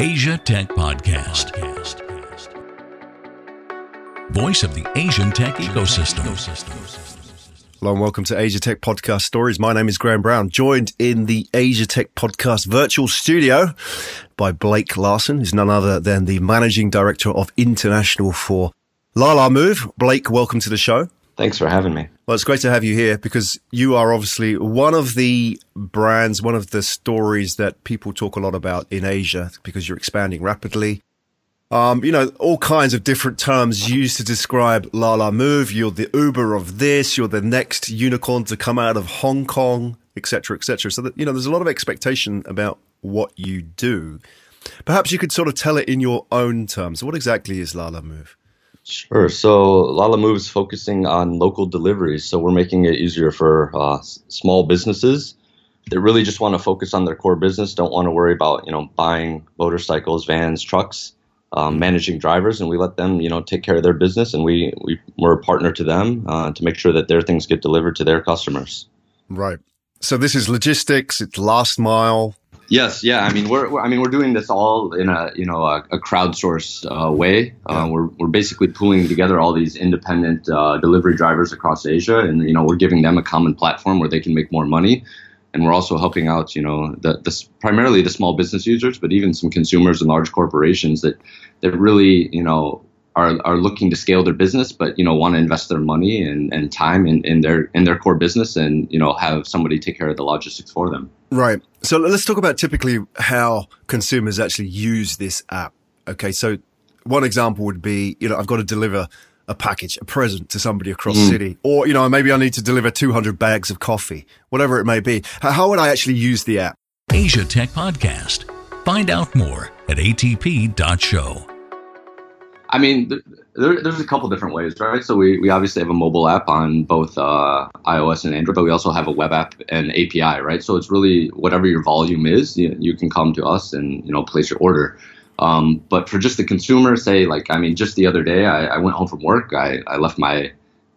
Asia Tech Podcast. Voice of the Asian tech ecosystem. Hello and welcome to Asia Tech Podcast Stories. My name is Graham Brown, joined in the Asia Tech Podcast virtual studio by Blake Larson, who's none other than the Managing Director of International for La La Lalamove. Blake, welcome to the show. Thanks for having me. Well, it's great to have you here because you are obviously one of the brands, one of the stories that people talk a lot about in Asia because you're expanding rapidly. Um, you know, all kinds of different terms used to describe Lalamove. You're the Uber of this. You're the next unicorn to come out of Hong Kong, etc., etc. So that you know, there's a lot of expectation about what you do. Perhaps you could sort of tell it in your own terms. What exactly is Lalamove? Sure. So Lalamove is focusing on local deliveries. So we're making it easier for uh, small businesses that really just want to focus on their core business, don't want to worry about you know buying motorcycles, vans, trucks, um, managing drivers, and we let them you know take care of their business, and we, we we're a partner to them uh, to make sure that their things get delivered to their customers. Right. So this is logistics. It's last mile. Yes, yeah. I mean, we're, we're I mean we're doing this all in a you know a, a crowdsourced uh, way. Uh, yeah. We're we're basically pooling together all these independent uh, delivery drivers across Asia, and you know we're giving them a common platform where they can make more money, and we're also helping out you know the, the primarily the small business users, but even some consumers and large corporations that that really you know are, are looking to scale their business, but you know want to invest their money and, and time in, in their in their core business, and you know have somebody take care of the logistics for them. Right. So let's talk about typically how consumers actually use this app. Okay. So one example would be you know I've got to deliver a package, a present to somebody across mm. city, or you know maybe I need to deliver 200 bags of coffee, whatever it may be. How would I actually use the app? Asia Tech Podcast. Find out more at atp.show. I mean, there, there's a couple different ways, right? So we, we obviously have a mobile app on both uh, iOS and Android, but we also have a web app and API, right? So it's really whatever your volume is, you, you can come to us and you know place your order. Um, but for just the consumer, say like I mean, just the other day I, I went home from work, I, I left my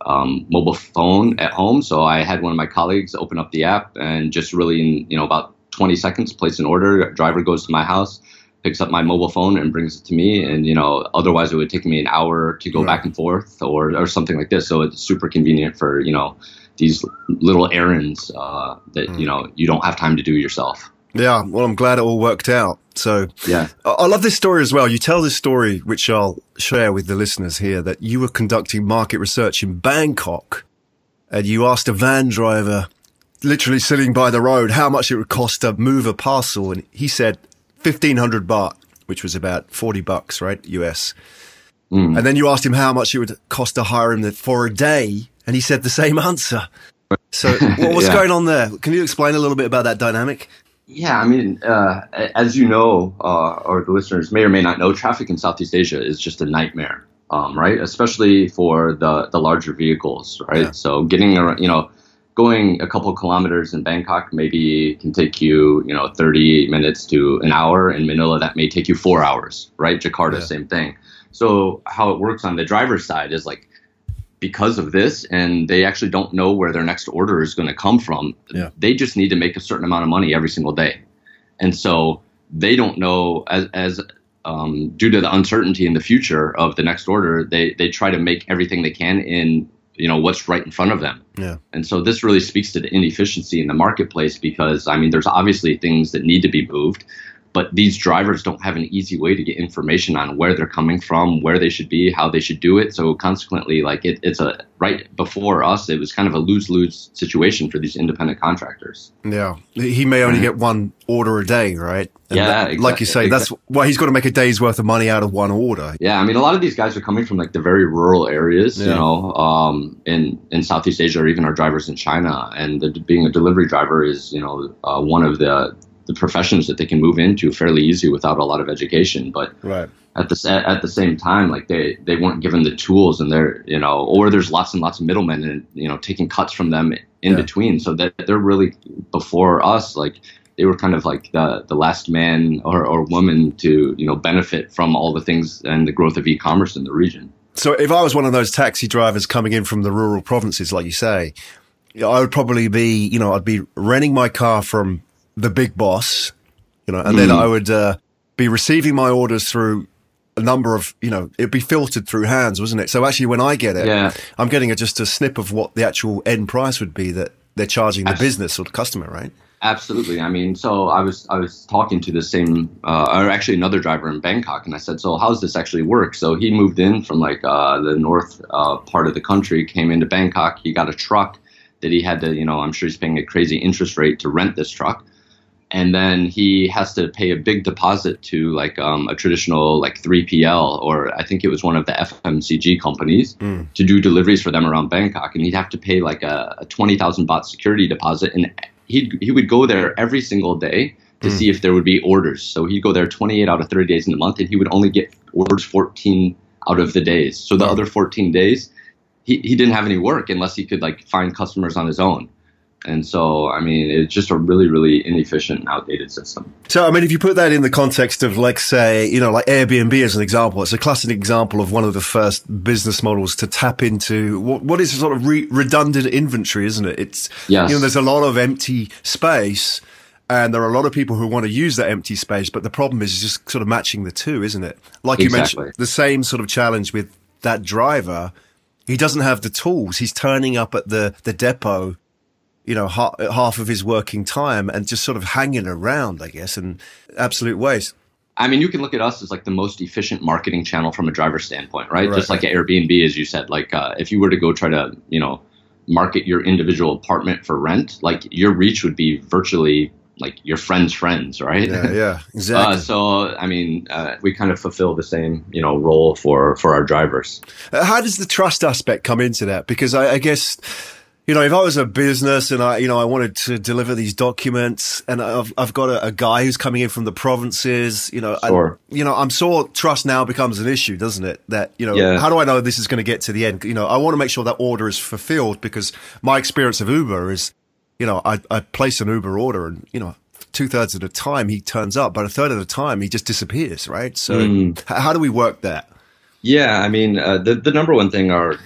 um, mobile phone at home, so I had one of my colleagues open up the app and just really in you know about 20 seconds place an order. Driver goes to my house picks up my mobile phone and brings it to me. And you know otherwise it would take me an hour to go right. back and forth or or something like this. So it's super convenient for you know these little errands uh, that mm. you know you don't have time to do yourself. Yeah well i'm glad it all worked out. So yeah. I love this story as well. You tell this story which i'll share with the listeners here that you were conducting market research in bangkok and you asked a van driver literally sitting by the road how much it would cost to move a parcel. And he said 1500 baht, which was about 40 bucks, right? US. Mm. And then you asked him how much it would cost to hire him for a day, and he said the same answer. So, what's yeah. going on there? Can you explain a little bit about that dynamic? Yeah, I mean, uh, as you know, uh, or the listeners may or may not know, traffic in Southeast Asia is just a nightmare, um, right? Especially for the the larger vehicles, right? Yeah. So getting around, you know, going a couple kilometers in Bangkok maybe can take you, you know, 30 minutes to an hour. In Manila, that may take you four hours, right? Jakarta, yeah. same thing. So how it works on the driver's side is like because of this, and they actually don't know where their next order is going to come from. Yeah. They just need to make a certain amount of money every single day, and so they don't know as as um, due to the uncertainty in the future of the next order, they they try to make everything they can in you know what's right in front of them. Yeah. And so this really speaks to the inefficiency in the marketplace because I mean there's obviously things that need to be moved, but these drivers don't have an easy way to get information on where they're coming from, where they should be, how they should do it. So consequently, like it, it's a right before us, it was kind of a lose lose situation for these independent contractors. Yeah, he may only mm-hmm. get one order a day, right? And yeah, that, exactly, like you say, that's why he's got to make a day's worth of money out of one order. Yeah, I mean, a lot of these guys are coming from like the very rural areas, yeah. you know, um, in in Southeast Asia or even our drivers in China, and the, being a delivery driver is, you know, uh, one of the the professions that they can move into fairly easy without a lot of education. But right. at the at the same time, like they they weren't given the tools, and they're you know, or there's lots and lots of middlemen, and you know, taking cuts from them in yeah. between, so that they're really before us, like they were kind of like the the last man or, or woman to you know benefit from all the things and the growth of e-commerce in the region. So if I was one of those taxi drivers coming in from the rural provinces, like you say, I would probably be, you know, I'd be renting my car from the big boss, you know, and mm. then I would uh, be receiving my orders through a number of, you know, it'd be filtered through hands, wasn't it? So actually, when I get it, Yeah. I'm getting a, just a snip of what the actual end price would be that they're charging the Abs- business or the customer, right? Absolutely. I mean, so I was I was talking to the same, uh, or actually another driver in Bangkok, and I said, "So how does this actually work?" So he moved in from like uh, the north uh, part of the country, came into Bangkok. He got a truck that he had to, you know, I'm sure he's paying a crazy interest rate to rent this truck, and then he has to pay a big deposit to like um, a traditional like 3PL or I think it was one of the FMCG companies to do deliveries for them around Bangkok, and he'd have to pay like a, a twenty thousand baht security deposit, and he he would go there every single day to see if there would be orders. So he'd go there 28 out of 30 days in the month, and he would only get orders 14 out of the days. So the Wow. other 14 days, he, he didn't have any work unless he could like find customers on his own. And so, I mean, it's just a really, really inefficient and outdated system. So, I mean, if you put that in the context of, like, say, you know, like Airbnb as an example, it's a classic example of one of the first business models to tap into what, what is sort of re- redundant inventory, isn't it? It's, Yes. you know, there's a lot of empty space and there are a lot of people who want to use that empty space, but the problem is just sort of matching the two, isn't it? Like you mentioned, the same sort of challenge with that driver. He doesn't have the tools. He's turning up at the, the depot you know, half, half of his working time and just sort of hanging around, I guess, and absolute waste. I mean, you can look at us as like the most efficient marketing channel from a driver standpoint, right? Right. Just like Airbnb, as you said. Like, uh, if you were to go try to, you know, market your individual apartment for rent, like your reach would be virtually like your friends' friends, right? Yeah, yeah, exactly. Uh, so, I mean, uh, we kind of fulfill the same, you know, role for for our drivers. Uh, How does the trust aspect come into that? Because I, I guess, you know, if I was a business and I, you know, I wanted to deliver these documents and I've, I've got a, a guy who's coming in from the provinces, you know, Sure. I, you know, I'm sure trust now becomes an issue, doesn't it? That, you know, Yeah. how do I know this is going to get to the end? You know, I want to make sure that order is fulfilled because my experience of Uber is, you know, I, I place an Uber order and, you know, two thirds of the time he turns up, but a third of the time he just disappears, right? So Mm. how do we work that? Yeah, I mean, uh, the the number one thing our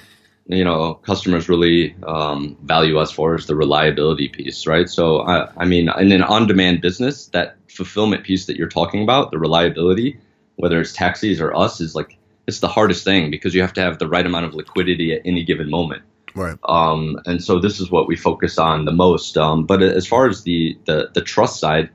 you know customers really um, value us for is the reliability piece, right? So, I, I mean, in an on-demand business, that fulfillment piece that you're talking about, the reliability, whether it's taxis or us, is like it's the hardest thing because you have to have the right amount of liquidity at any given moment. Right. Um, and so this is what we focus on the most. Um, but as far as the the, the trust side,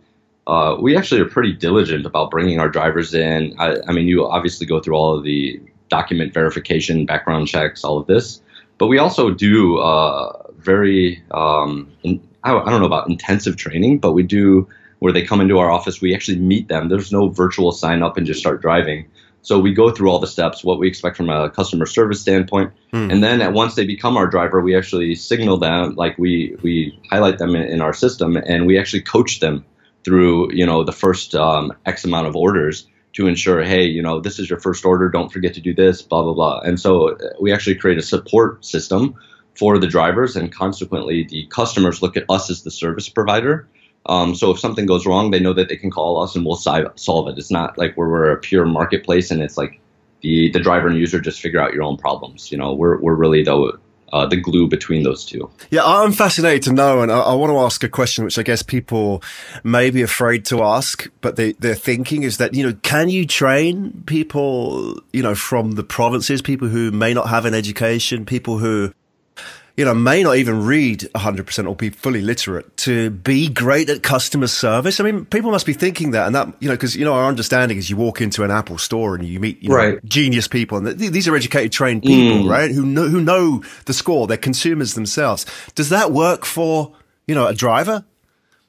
uh, we actually are pretty diligent about bringing our drivers in. I, I mean, you obviously go through all of the document verification, background checks, all of this, but we also do uh, very um, in, I, don't- I don't know about intensive training, but we do where they come into our office. We actually meet them. There's no virtual sign up and just start driving. So we go through all the steps, what we expect from a customer service standpoint, and then at once they become our driver, we actually signal them, like we we highlight them in, in our system, and we actually coach them through you know the first um, X amount of orders to ensure, hey, you know this is your first order, don't forget to do this, blah blah blah. And so uh, we actually create a support system for the drivers, and consequently the customers look at us as the service provider. Um, so if something goes wrong, they know that they can call us and we'll si- solve it. It's not like where we're a pure marketplace and it's like the, the driver and user just figure out your own problems. You know, we're, we're really the, uh, the glue between those two. Yeah, I'm fascinated to know, and I, I want to ask a question which I guess people may be afraid to ask, but they, they're thinking is that, you know, can you train people, you know, from the provinces, people who may not have an education, people who, you know, may not even read 100% or be fully literate to be great at customer service? I mean, people must be thinking that, and that, you know, because, you know, our understanding is you walk into an Apple store and you meet, you know, Right. genius people, and th- these are educated, trained people, right? Who know who know the score. They're consumers themselves. Does that work for you know a driver?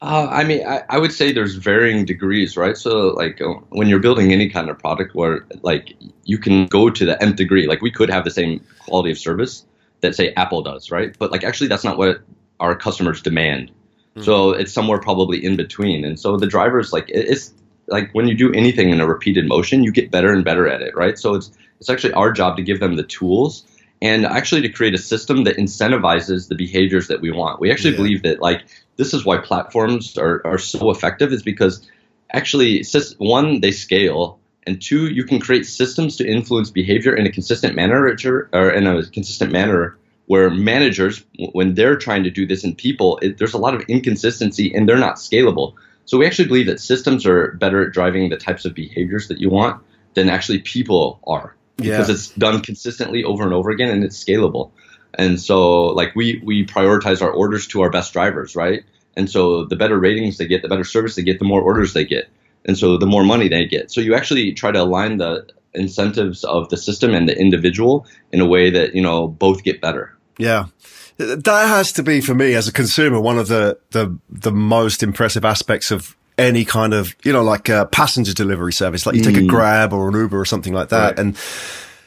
Uh, I mean, I, I would say there's varying degrees, right? So, like, uh, when you're building any kind of product where, like, you can go to the nth degree, like, we could have the same quality of service that, say, Apple does, right? But, like, actually, that's not what our customers demand. Hmm. So, it's somewhere probably in between. And so, the drivers, like, it's like when you do anything in a repeated motion, you get better and better at it, right? So, it's, it's actually our job to give them the tools and actually to create a system that incentivizes the behaviors that we want. We actually Yeah. believe that, like, this is why platforms are, are so effective is because actually one they scale and two you can create systems to influence behavior in a consistent manner or in a consistent manner where managers when they're trying to do this in people it, there's a lot of inconsistency and they're not scalable So we actually believe that systems are better at driving the types of behaviors that you want than actually people are because Yeah. it's done consistently over and over again and it's scalable. And so like we we prioritize our orders to our best drivers, right? And so the better ratings they get, the better service they get, the more orders they get. And so the more money they get. So you actually try to align the incentives of the system and the individual in a way that, you know, both get better. Yeah. That has to be for me as a consumer one of the the the most impressive aspects of any kind of you know like a passenger delivery service like you take a mm. grab or an uber or something like that Right. and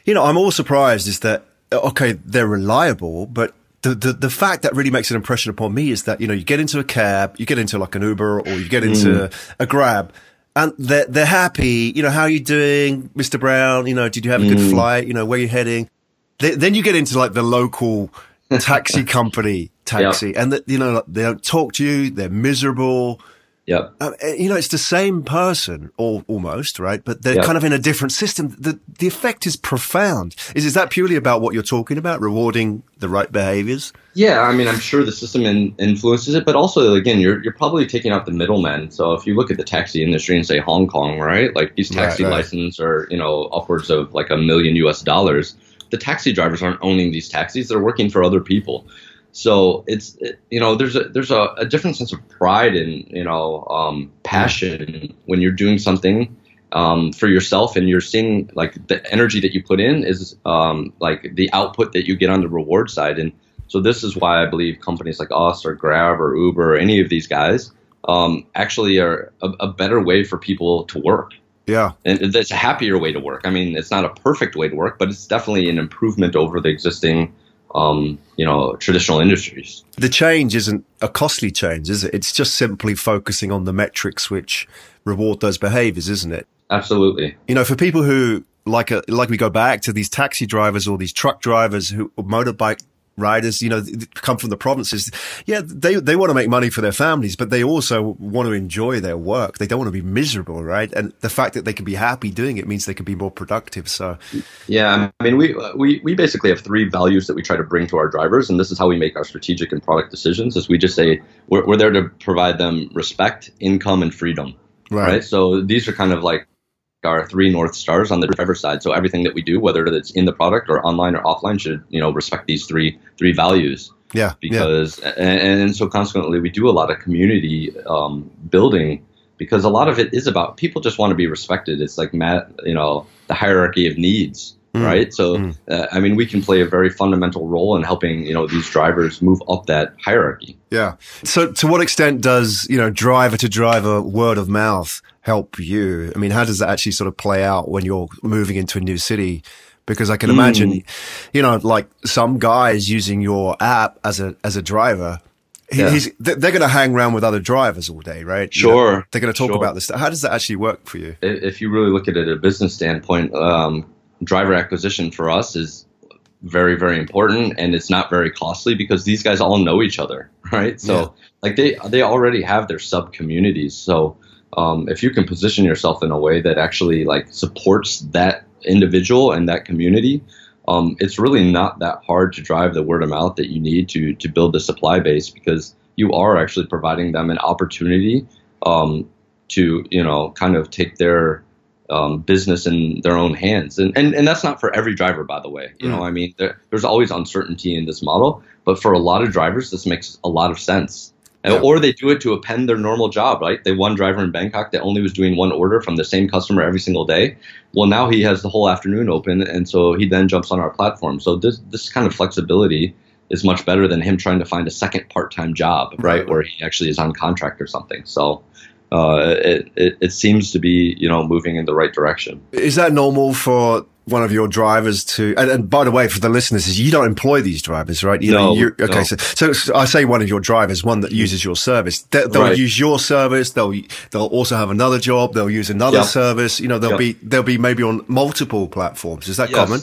you know i'm all surprised is that okay they're reliable but the, the the fact that really makes an impression upon me is that you know you get into a cab you get into like an uber or you get into mm. a grab and they're they're happy. You know how are you doing mr brown? You know did you have a good hmm. flight? You know where you heading? Th- then you get into like the local taxi company taxi. And that you know like, they don't talk to you. They're miserable Yep. um, eh, you know it's the same person or almost right but they're Yeah. kind of in a different system the the effect is profound is is that purely about what you're talking about rewarding the right behaviors Yeah, I mean, I'm sure the system in, influences it, but also, again, you're you're probably taking out the middlemen. So if you look at the taxi industry and say Hong Kong, right? Like these taxi Right, right. licenses are, you know, upwards of like a million U.S. dollars. The taxi drivers aren't owning these taxis; they're working for other people. So it's it- you know there's a there's a, a different sense of pride and you know um, passion when you're doing something um, for yourself and you're seeing like the energy that you put in is um, like the output that you get on the reward side. And so this is why I believe companies like us or Grab or Uber or any of these guys um, actually are a, a better way for people to work. Yeah. And it's a happier way to work. I mean, it's not a perfect way to work, but it's definitely an improvement over the existing, um, you know, traditional industries. the change isn't a costly change is it it's just simply focusing on the metrics which reward those behaviors isn't it Absolutely. you know, for people who like a, like we go back to these taxi drivers or these truck drivers who or motorbike riders, you know, come from the provinces. Yeah, they they want to make money for their families, but they also want to enjoy their work. They don't want to be miserable, right? And the fact that they can be happy doing it means they can be more productive. So, Yeah, I mean, we we we basically have three values that we try to bring to our drivers, and this is how we make our strategic and product decisions. Is we just say we're we're there to provide them respect, income, and freedom. Right. right? So these are kind of like our three north stars on the driver side. So everything that we do, whether it's in the product or online or offline, should you know respect these three three values. yeah, yeah, because and, and so consequently we do a lot of community um, building because a lot of it is about people just want to be respected it's like Matt, you know the hierarchy of needs right so uh, i mean we can play a very fundamental role in helping you know these drivers move up that hierarchy yeah. So, to what extent does you know driver to driver word of mouth help you? I mean, how does that actually sort of play out when you're moving into a new city? Because I can imagine, you know, like some guys using your app as a as a driver. He, Yeah. they're going to hang around with other drivers all day, right? You Sure, know, they're going to talk sure. about this. stuff. How does that actually work for you? If you really look at it at a business standpoint, um, driver acquisition for us is very, very important, and it's not very costly because these guys all know each other, right? So, Yeah. like they they already have their sub communities. So, um, if you can position yourself in a way that actually like supports that individual and that community, um, it's really not that hard to drive the word of mouth that you need to to build the supply base because you are actually providing them an opportunity um, to you know kind of take their um, business in their own hands. And, and and that's not for every driver by the way. You know i mean there, there's always uncertainty in this model but for a lot of drivers this makes a lot of sense Yeah. or they do it to append their normal job right? They one driver in bangkok that only was doing one order from the same customer every single day. Well now he has the whole afternoon open and so he then jumps on our platform. So this this kind of flexibility is much better than him trying to find a second part-time job right, Right. where he actually is on contract or something. So uh, it, it, it seems to be you know moving in the right direction. Is that normal for one of your drivers to? And, and by the way, for the listeners, is you don't employ these drivers, right? You No, you're- okay, no. so, so I say one of your drivers, one that uses your service. They, they'll Right. use your service. They'll they'll also have another job. They'll use another Yep. service. You know, they'll Yep. be they'll be maybe on multiple platforms. Is that common?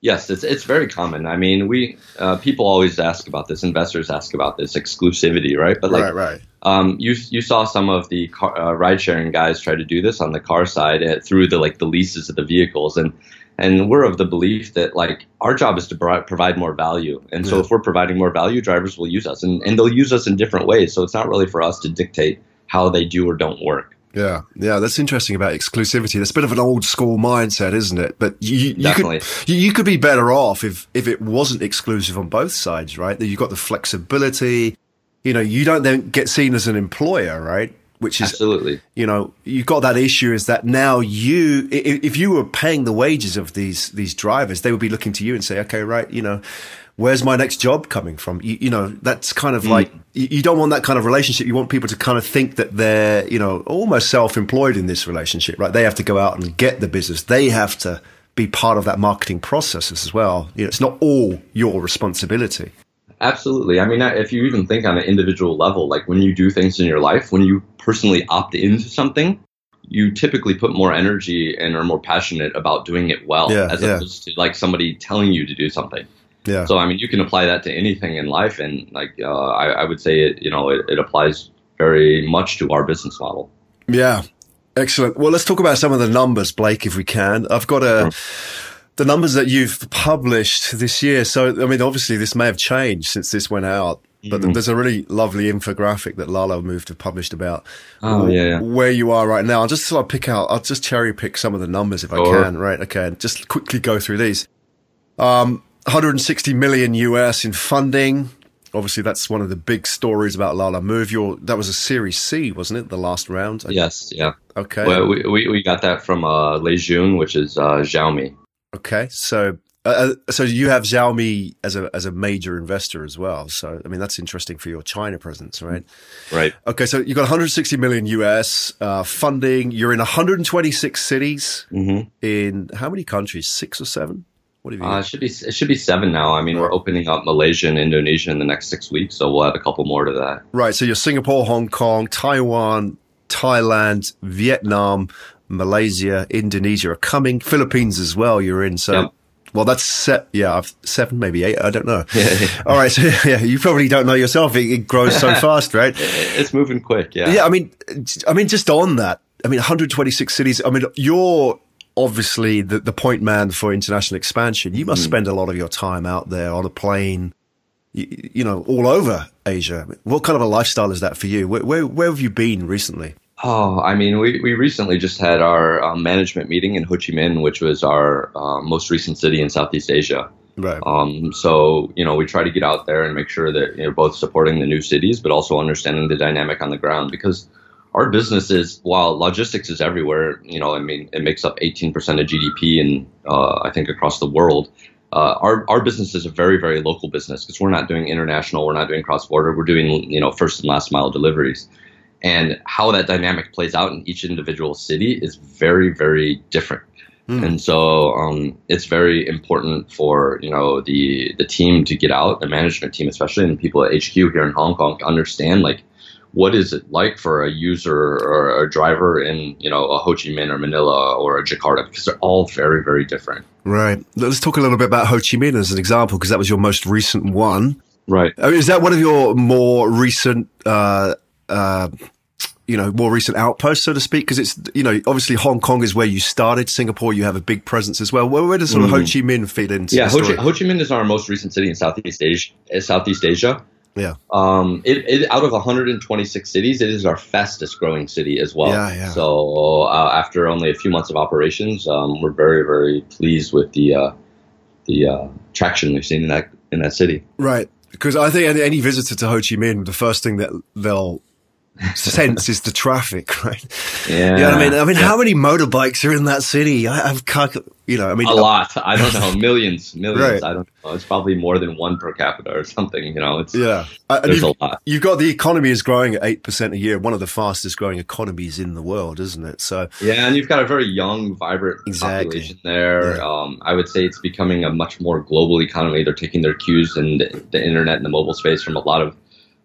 Yes, it's it's very common. I mean, we uh, people always ask about this. Investors ask about this exclusivity, right? But like, right, right. um, you you saw some of the car, uh, ride sharing guys try to do this on the car side uh, through the like the leases of the vehicles, and and we're of the belief that like our job is to provide more value, and so Yeah. if we're providing more value, drivers will use us, and and they'll use us in different ways. So it's not really for us to dictate how they do or don't work. Yeah, yeah, that's interesting about exclusivity. That's a bit of an old school mindset, isn't it? But you, you could you, you could be better off if if it wasn't exclusive on both sides, right? That you've got the flexibility. You know, you don't then get seen as an employer, right? Which is absolutely, you know, you've got that issue is that now you, if you were paying the wages of these these drivers, they would be looking to you and say, okay, right, you know, where's my next job coming from? You, you know, that's kind of mm. like, you, you, don't want that kind of relationship. You want people to kind of think that they're, you know, almost self employed in this relationship, right? They have to go out and get the business. They have to be part of that marketing process as well. You know, it's not all your responsibility. Absolutely. I mean, if you even think on an individual level, like when you do things in your life, when you personally opt into something, you typically put more energy and are more passionate about doing it well yeah, as yeah. opposed to like somebody telling you to do something. Yeah. So I mean, you can apply that to anything in life, and like uh, I, I, would say it, you know, it, it applies very much to our business model. Yeah. Excellent. Well, let's talk about some of the numbers, Blake, if we can. I've got a. Sure. The numbers that you've published this year. So, I mean, obviously this may have changed since this went out, but mm-hmm. there's a really lovely infographic that Lalamove have published about oh, yeah, yeah. where you are right now. I'll just sort of pick out, I'll just cherry pick some of the numbers if I can. Right. Okay. Just quickly go through these. Um, 160 million US in funding. Obviously, that's one of the big stories about Lalamove. Your that was a Series C, wasn't it? The last round. Yes. Yeah. Okay. Well, we, we, we got that from uh, Lei Jun, which is uh, Xiaomi. Okay, so uh, uh, so you have Xiaomi as a as a major investor as well. So I mean that's interesting for your China presence, right? Right. Okay, so you got 160 million US uh, funding. You're in 126 cities mm-hmm. in how many countries? Six or seven? What have you? Uh, it should be it should be seven now. I mean, right. we're opening up Malaysia and Indonesia in the next six weeks, so we'll add a couple more to that. Right. So you're Singapore, Hong Kong, Taiwan, Thailand, Vietnam, Malaysia, Indonesia are coming. Philippines as well. You're in. So. Well, that's set. Yeah, I've seven, maybe eight. I don't know. Yeah, yeah. All right. So yeah, you probably don't know yourself. It, it grows so fast, right? It's moving quick. Yeah. Yeah. I mean, I mean, just on that. I mean, 126 cities. I mean, you're obviously the, the point man for international expansion. You must mm. spend a lot of your time out there on a plane, you, you, know, all over Asia. What kind of a lifestyle is that for you? Where, where, where have you been recently? Oh, I mean, we, we recently just had our um, management meeting in Ho Chi Minh, which was our uh, most recent city in Southeast Asia. Right. Um, so, you know, we try to get out there and make sure that you're know, both supporting the new cities, but also understanding the dynamic on the ground because – our business is while logistics is everywhere you know i mean it makes up 18% of gdp and uh, i think across the world uh, our, our business is a very very local business because we're not doing international we're not doing cross border we're doing you know first and last mile deliveries and how that dynamic plays out in each individual city is very very different mm. and so um, it's very important for you know the the team to get out the management team especially and people at hq here in hong kong to understand like what is it like for a user or a driver in you know a Ho Chi Minh or Manila or a Jakarta because they're all very very different. Right. Let's talk a little bit about Ho Chi Minh as an example because that was your most recent one. Right. Is that one of your more recent? Uh, uh, you know, more recent outposts, so to speak, because it's, you know, obviously Hong Kong is where you started. Singapore, you have a big presence as well. Where, where does sort of mm. Ho Chi Minh fit into? Yeah, Ho Chi, Ho Chi Minh is our most recent city in Southeast Asia. Southeast Asia. Yeah. Um, it, it, out of 126 cities, it is our fastest growing city as well. Yeah, yeah. So uh, after only a few months of operations, um, we're very, very pleased with the uh, the uh, traction we've seen in that in that city. Right. Because I think any visitor to Ho Chi Minh, the first thing that they'll sense is the traffic, right? Yeah. You know what I mean? I mean, yeah. how many motorbikes are in that city? I, have you know, I mean, a lot. I don't know, millions, millions. Right. I don't know. It's probably more than one per capita or something. You know, it's yeah. Uh, there's a lot. You've got the economy is growing at eight percent a year, one of the fastest growing economies in the world, isn't it? So yeah, and you've got a very young, vibrant exactly. population there. Yeah. Um, I would say it's becoming a much more global economy. They're taking their cues in the, the internet and the mobile space from a lot of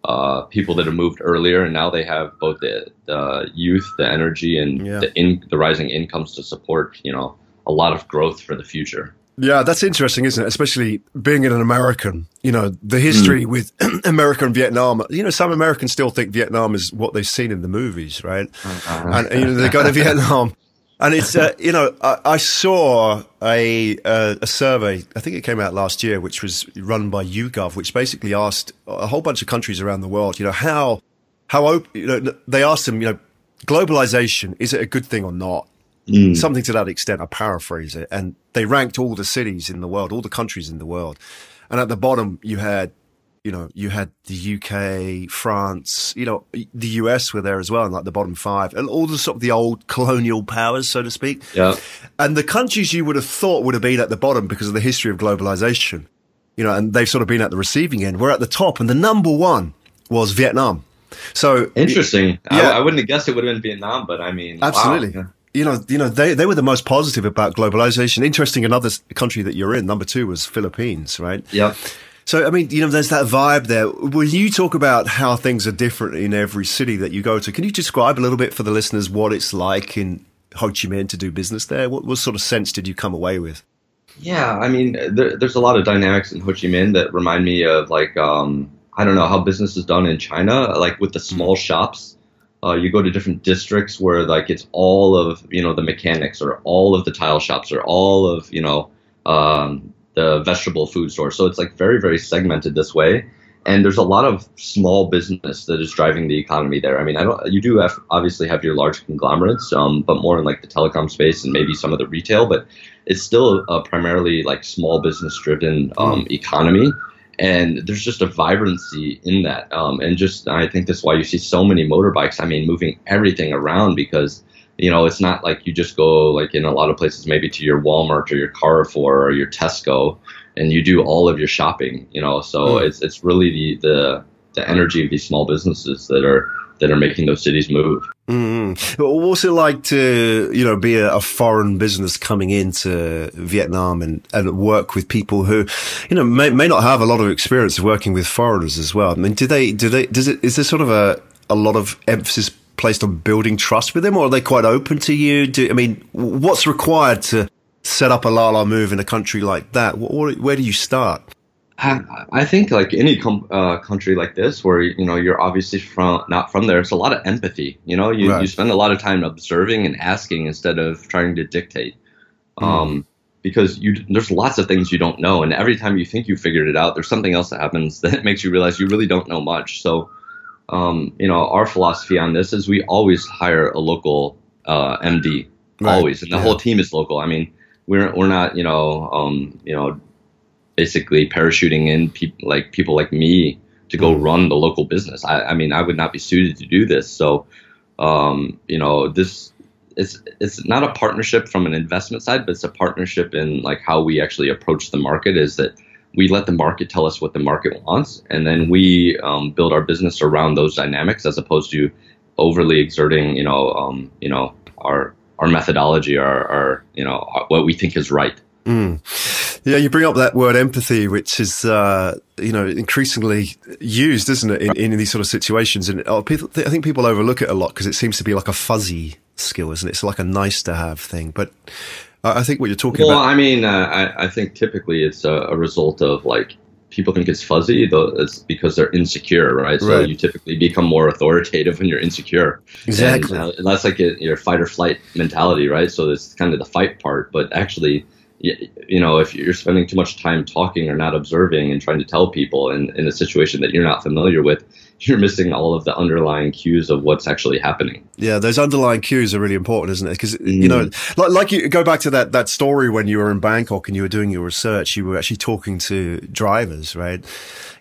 uh, people that have moved earlier, and now they have both the, the youth, the energy, and yeah. the in, the rising incomes to support you know a lot of growth for the future. Yeah, that's interesting, isn't it? Especially being an American, you know, the history mm. with America and Vietnam. You know, some Americans still think Vietnam is what they've seen in the movies, right? Uh-huh. And, you know, they go to Vietnam and it's, uh, you know, I, I saw a, uh, a survey, I think it came out last year, which was run by YouGov, which basically asked a whole bunch of countries around the world, you know, how how open, you know, they asked them, you know, globalization, is it a good thing or not? Mm. Something to that extent. I paraphrase it. And they ranked all the cities in the world, all the countries in the world. And at the bottom, you had, you know, you had the UK, France, you know, the US were there as well, and like the bottom five, and all the sort of the old colonial powers, so to speak. Yeah. And the countries you would have thought would have been at the bottom because of the history of globalization, you know, and they've sort of been at the receiving end. We're at the top, and the number one was Vietnam. So Interesting. Yeah. I, I wouldn't have guessed it would have been Vietnam, but I mean, wow. Absolutely. You know, you know, they, they were the most positive about globalization. Interesting, another country that you're in, number two was Philippines, right? Yep. So, I mean, you know, there's that vibe there. When you talk about how things are different in every city that you go to, can you describe a little bit for the listeners what it's like in Ho Chi Minh to do business there? What, what sort of sense did you come away with? Yeah, I mean, there, there's a lot of dynamics in Ho Chi Minh that remind me of like, um, I don't know how business is done in China, like with the small shops. Uh, you go to different districts where like it's all of you know the mechanics or all of the tile shops or all of you know um, the vegetable food stores. So it's like very very segmented this way. And there's a lot of small business that is driving the economy there. I mean, I don't. You do have obviously have your large conglomerates, um, but more in like the telecom space and maybe some of the retail. But it's still a primarily like small business driven um, economy and there's just a vibrancy in that um, and just i think that's why you see so many motorbikes i mean moving everything around because you know it's not like you just go like in a lot of places maybe to your walmart or your carrefour or your tesco and you do all of your shopping you know so Mm. it's it's really the, the the energy of these small businesses that are that are making those cities move Mm-hmm. What's it like to, you know, be a, a foreign business coming into Vietnam and, and work with people who, you know, may, may not have a lot of experience of working with foreigners as well? I mean, do they, do they, does it, is there sort of a, a lot of emphasis placed on building trust with them or are they quite open to you? Do, I mean, what's required to set up a Lalamove in a country like that? Where, where do you start? I, think like any com- uh, country like this, where you know you're obviously from not from there, it's a lot of empathy. You know, you, Right. you spend a lot of time observing and asking instead of trying to dictate. Um, because you there's lots of things you don't know, and every time you think you figured it out, there's something else that happens that makes you realize you really don't know much. So, um, you know, our philosophy on this is we always hire a local uh, MD, Right. always, and the Yeah. whole team is local. I mean, we're we're not you know um, you know basically parachuting in people like people like me to go Mm. run the local business. I, I mean, I would not be suited to do this. So, um, you know, this it's it's not a partnership from an investment side, but it's a partnership in like how we actually approach the market. Is that we let the market tell us what the market wants, and then we um, build our business around those dynamics, as opposed to overly exerting, you know, um, you know, our our methodology, our, our you know, what we think is right. Mm. Yeah, you bring up that word empathy, which is uh, you know increasingly used, isn't it, in, in these sort of situations? And uh, I think people overlook it a lot because it seems to be like a fuzzy skill, isn't it? It's like a nice to have thing. But I think what you're talking Well, about, Well, I mean, uh, I, I think typically it's a, a result of like people think it's fuzzy, though it's because they're insecure, right? So Right. you typically become more authoritative when you're insecure. Exactly. And, uh, that's like a, your fight or flight mentality, right? So it's kind of the fight part, but actually, you know, if you're spending too much time talking or not observing and trying to tell people in, in a situation that you're not familiar with, you're missing all of the underlying cues of what's actually happening. yeah, those underlying cues are really important, isn't it? Because you know, mm. like, like you go back to that that story when you were in Bangkok and you were doing your research, you were actually talking to drivers, right?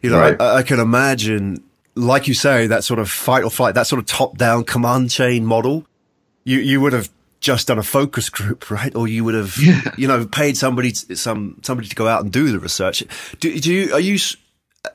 You know, Right. I, I can imagine, like you say, that sort of fight or flight, that sort of top down command chain model. You you would have just done a focus group, right? Or you would have, you know, paid somebody to, some somebody to go out and do the research. Do, do you are you?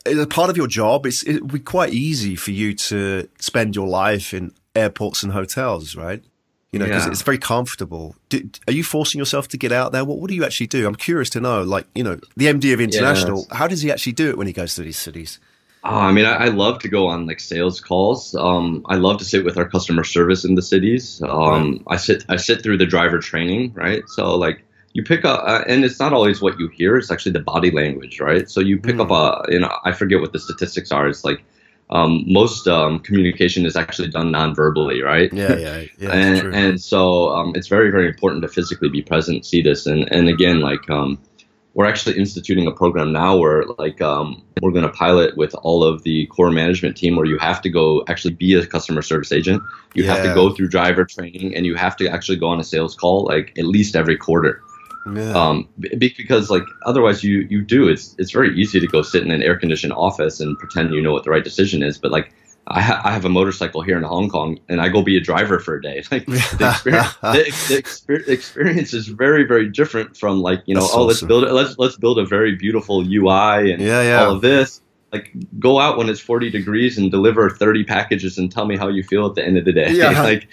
As a part of your job, it's it would be quite easy for you to spend your life in airports and hotels, right? You know, because Yeah. it's very comfortable. Do, are you forcing yourself to get out there? What What do you actually do? I'm curious to know. Like, you know, the MD of International, how does he actually do it when he goes to these cities? Oh, I mean, I, I love to go on like sales calls. Um, I love to sit with our customer service in the cities. Um, I sit I sit through the driver training, right? So like you pick up, uh, and it's not always what you hear. It's actually the body language, right? So you pick up a, you know, I forget what the statistics are. It's like um, most um, communication is actually done non-verbally, right? Yeah, yeah, yeah. and, and so um, it's very very important to physically be present see this and and again like um, we're actually instituting a program now where like um, we're going to pilot with all of the core management team where you have to go actually be a customer service agent you yeah. have to go through driver training and you have to actually go on a sales call like at least every quarter yeah. um, because like otherwise you you do it's it's very easy to go sit in an air conditioned office and pretend you know what the right decision is but like I, ha- I, have a motorcycle here in Hong Kong, and I go be a driver for a day. Like the experience, the, the exper- experience is very, very different from like you know, That's oh, awesome. let's build let's let's build a very beautiful UI and yeah, yeah. all of this. Like go out when it's 40 degrees and deliver 30 packages and tell me how you feel at the end of the day. Yeah. like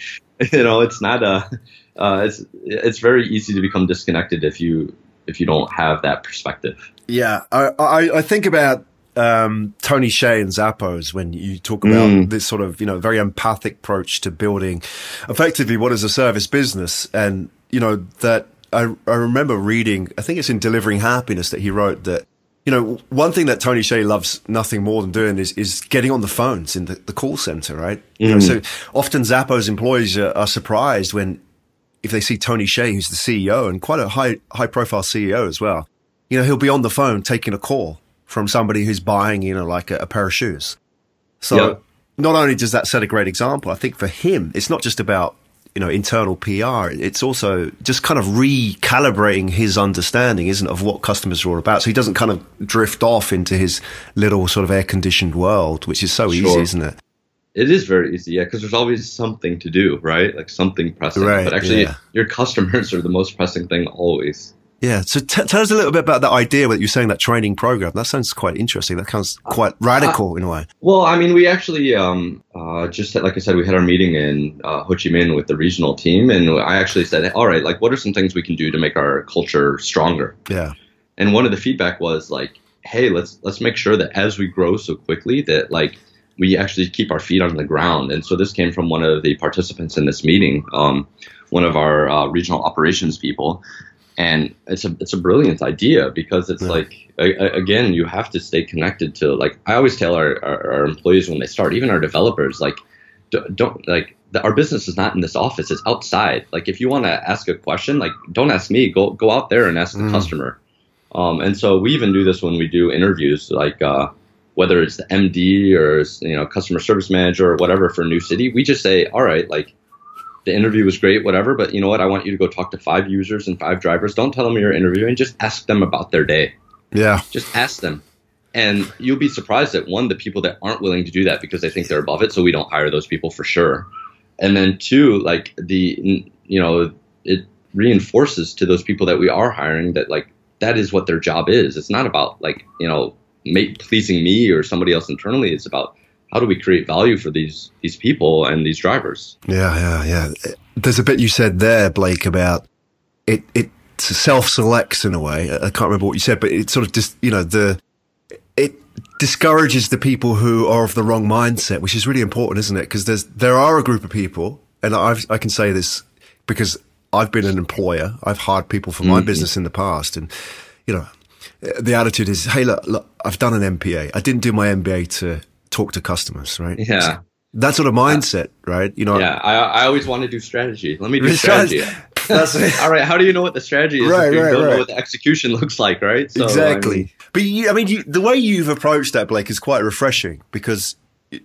you know, it's not a uh, it's it's very easy to become disconnected if you if you don't have that perspective. Yeah, I I, I think about um, Tony Hsieh and Zappos when you talk about mm. this sort of, you know, very empathic approach to building effectively what is a service business. And, you know, that I, I remember reading, I think it's in Delivering Happiness that he wrote that, you know, one thing that Tony Hsieh loves nothing more than doing is, is getting on the phones in the, the call center, right? Mm. You know, mm. so often Zappos employees are, are surprised when, if they see Tony Hsieh, who's the CEO and quite a high, high profile CEO as well, you know, he'll be on the phone taking a call from somebody who's buying, you know, like a, a pair of shoes. So yep. not only does that set a great example, I think for him, it's not just about, you know, internal PR. It's also just kind of recalibrating his understanding, isn't it, of what customers are all about. So he doesn't kind of drift off into his little sort of air conditioned world, which is so sure. easy, isn't it? It is very easy, yeah, because there's always something to do, right? Like something pressing. Right, but actually, yeah. your customers are the most pressing thing always. Yeah. So t- tell us a little bit about that idea that you're saying that training program. That sounds quite interesting. That sounds quite radical uh, in a way. Well, I mean, we actually um, uh, just like I said, we had our meeting in uh, Ho Chi Minh with the regional team, and I actually said, all right, like, what are some things we can do to make our culture stronger? Yeah. And one of the feedback was like, hey, let's let's make sure that as we grow so quickly that like we actually keep our feet on the ground. And so this came from one of the participants in this meeting, um, one of our uh, regional operations people and it's a it's a brilliant idea because it's yeah. like a, again you have to stay connected to like I always tell our, our, our employees when they start even our developers like don't, like the, our business is not in this office it's outside like if you want to ask a question like don't ask me go go out there and ask the mm. customer um, and so we even do this when we do interviews like uh, whether it's the MD or you know customer service manager or whatever for new city we just say all right like the interview was great, whatever, but you know what? I want you to go talk to five users and five drivers. Don't tell them you're interviewing, just ask them about their day. Yeah. Just ask them. And you'll be surprised at one, the people that aren't willing to do that because they think they're above it. So we don't hire those people for sure. And then two, like the, you know, it reinforces to those people that we are hiring that like that is what their job is. It's not about like, you know, make, pleasing me or somebody else internally. It's about how do we create value for these these people and these drivers? Yeah, yeah, yeah. There's a bit you said there, Blake, about it. It self selects in a way. I can't remember what you said, but it sort of just you know the it discourages the people who are of the wrong mindset, which is really important, isn't it? Because there's there are a group of people, and I've, I can say this because I've been an employer. I've hired people for my mm-hmm. business in the past, and you know the attitude is, hey, look, look, I've done an MBA. I didn't do my MBA to talk to customers, right? Yeah. So that sort of mindset, right? You know. Yeah, I, I always want to do strategy. Let me do strategy. All right. How do you know what the strategy is right, you right, don't right. know what the execution looks like, right? So, exactly. I mean, but you, I mean, you, the way you've approached that, Blake, is quite refreshing because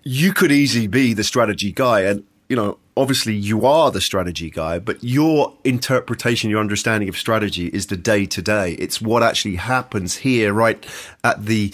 you could easily be the strategy guy, and you know, obviously you are the strategy guy, but your interpretation, your understanding of strategy is the day to day. It's what actually happens here, right at the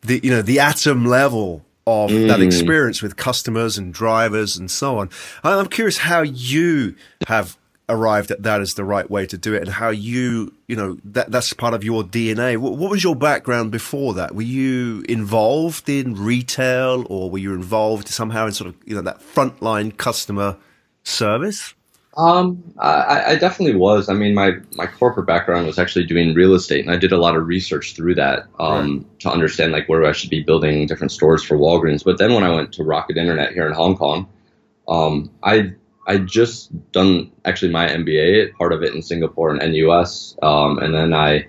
the you know the atom level of mm. that experience with customers and drivers and so on. I'm curious how you have arrived at that as the right way to do it and how you, you know, that that's part of your DNA. What, what was your background before that? Were you involved in retail or were you involved somehow in sort of, you know, that frontline customer service? Um, I, I, definitely was. I mean, my, my corporate background was actually doing real estate, and I did a lot of research through that um, right. to understand like where I should be building different stores for Walgreens. But then when I went to Rocket Internet here in Hong Kong, um, I I just done actually my MBA, part of it in Singapore and NUS, um, and then I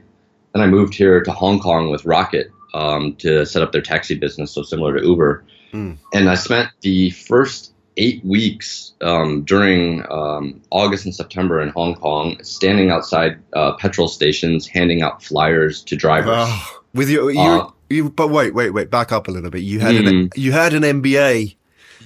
then I moved here to Hong Kong with Rocket um, to set up their taxi business, so similar to Uber. Mm. And I spent the first eight weeks um, during um, August and September in Hong Kong, standing outside uh, petrol stations, handing out flyers to drivers. Oh, with your, you, Uh, you, but wait, wait, wait, back up a little bit. You had an, Mhm. you had an MBA.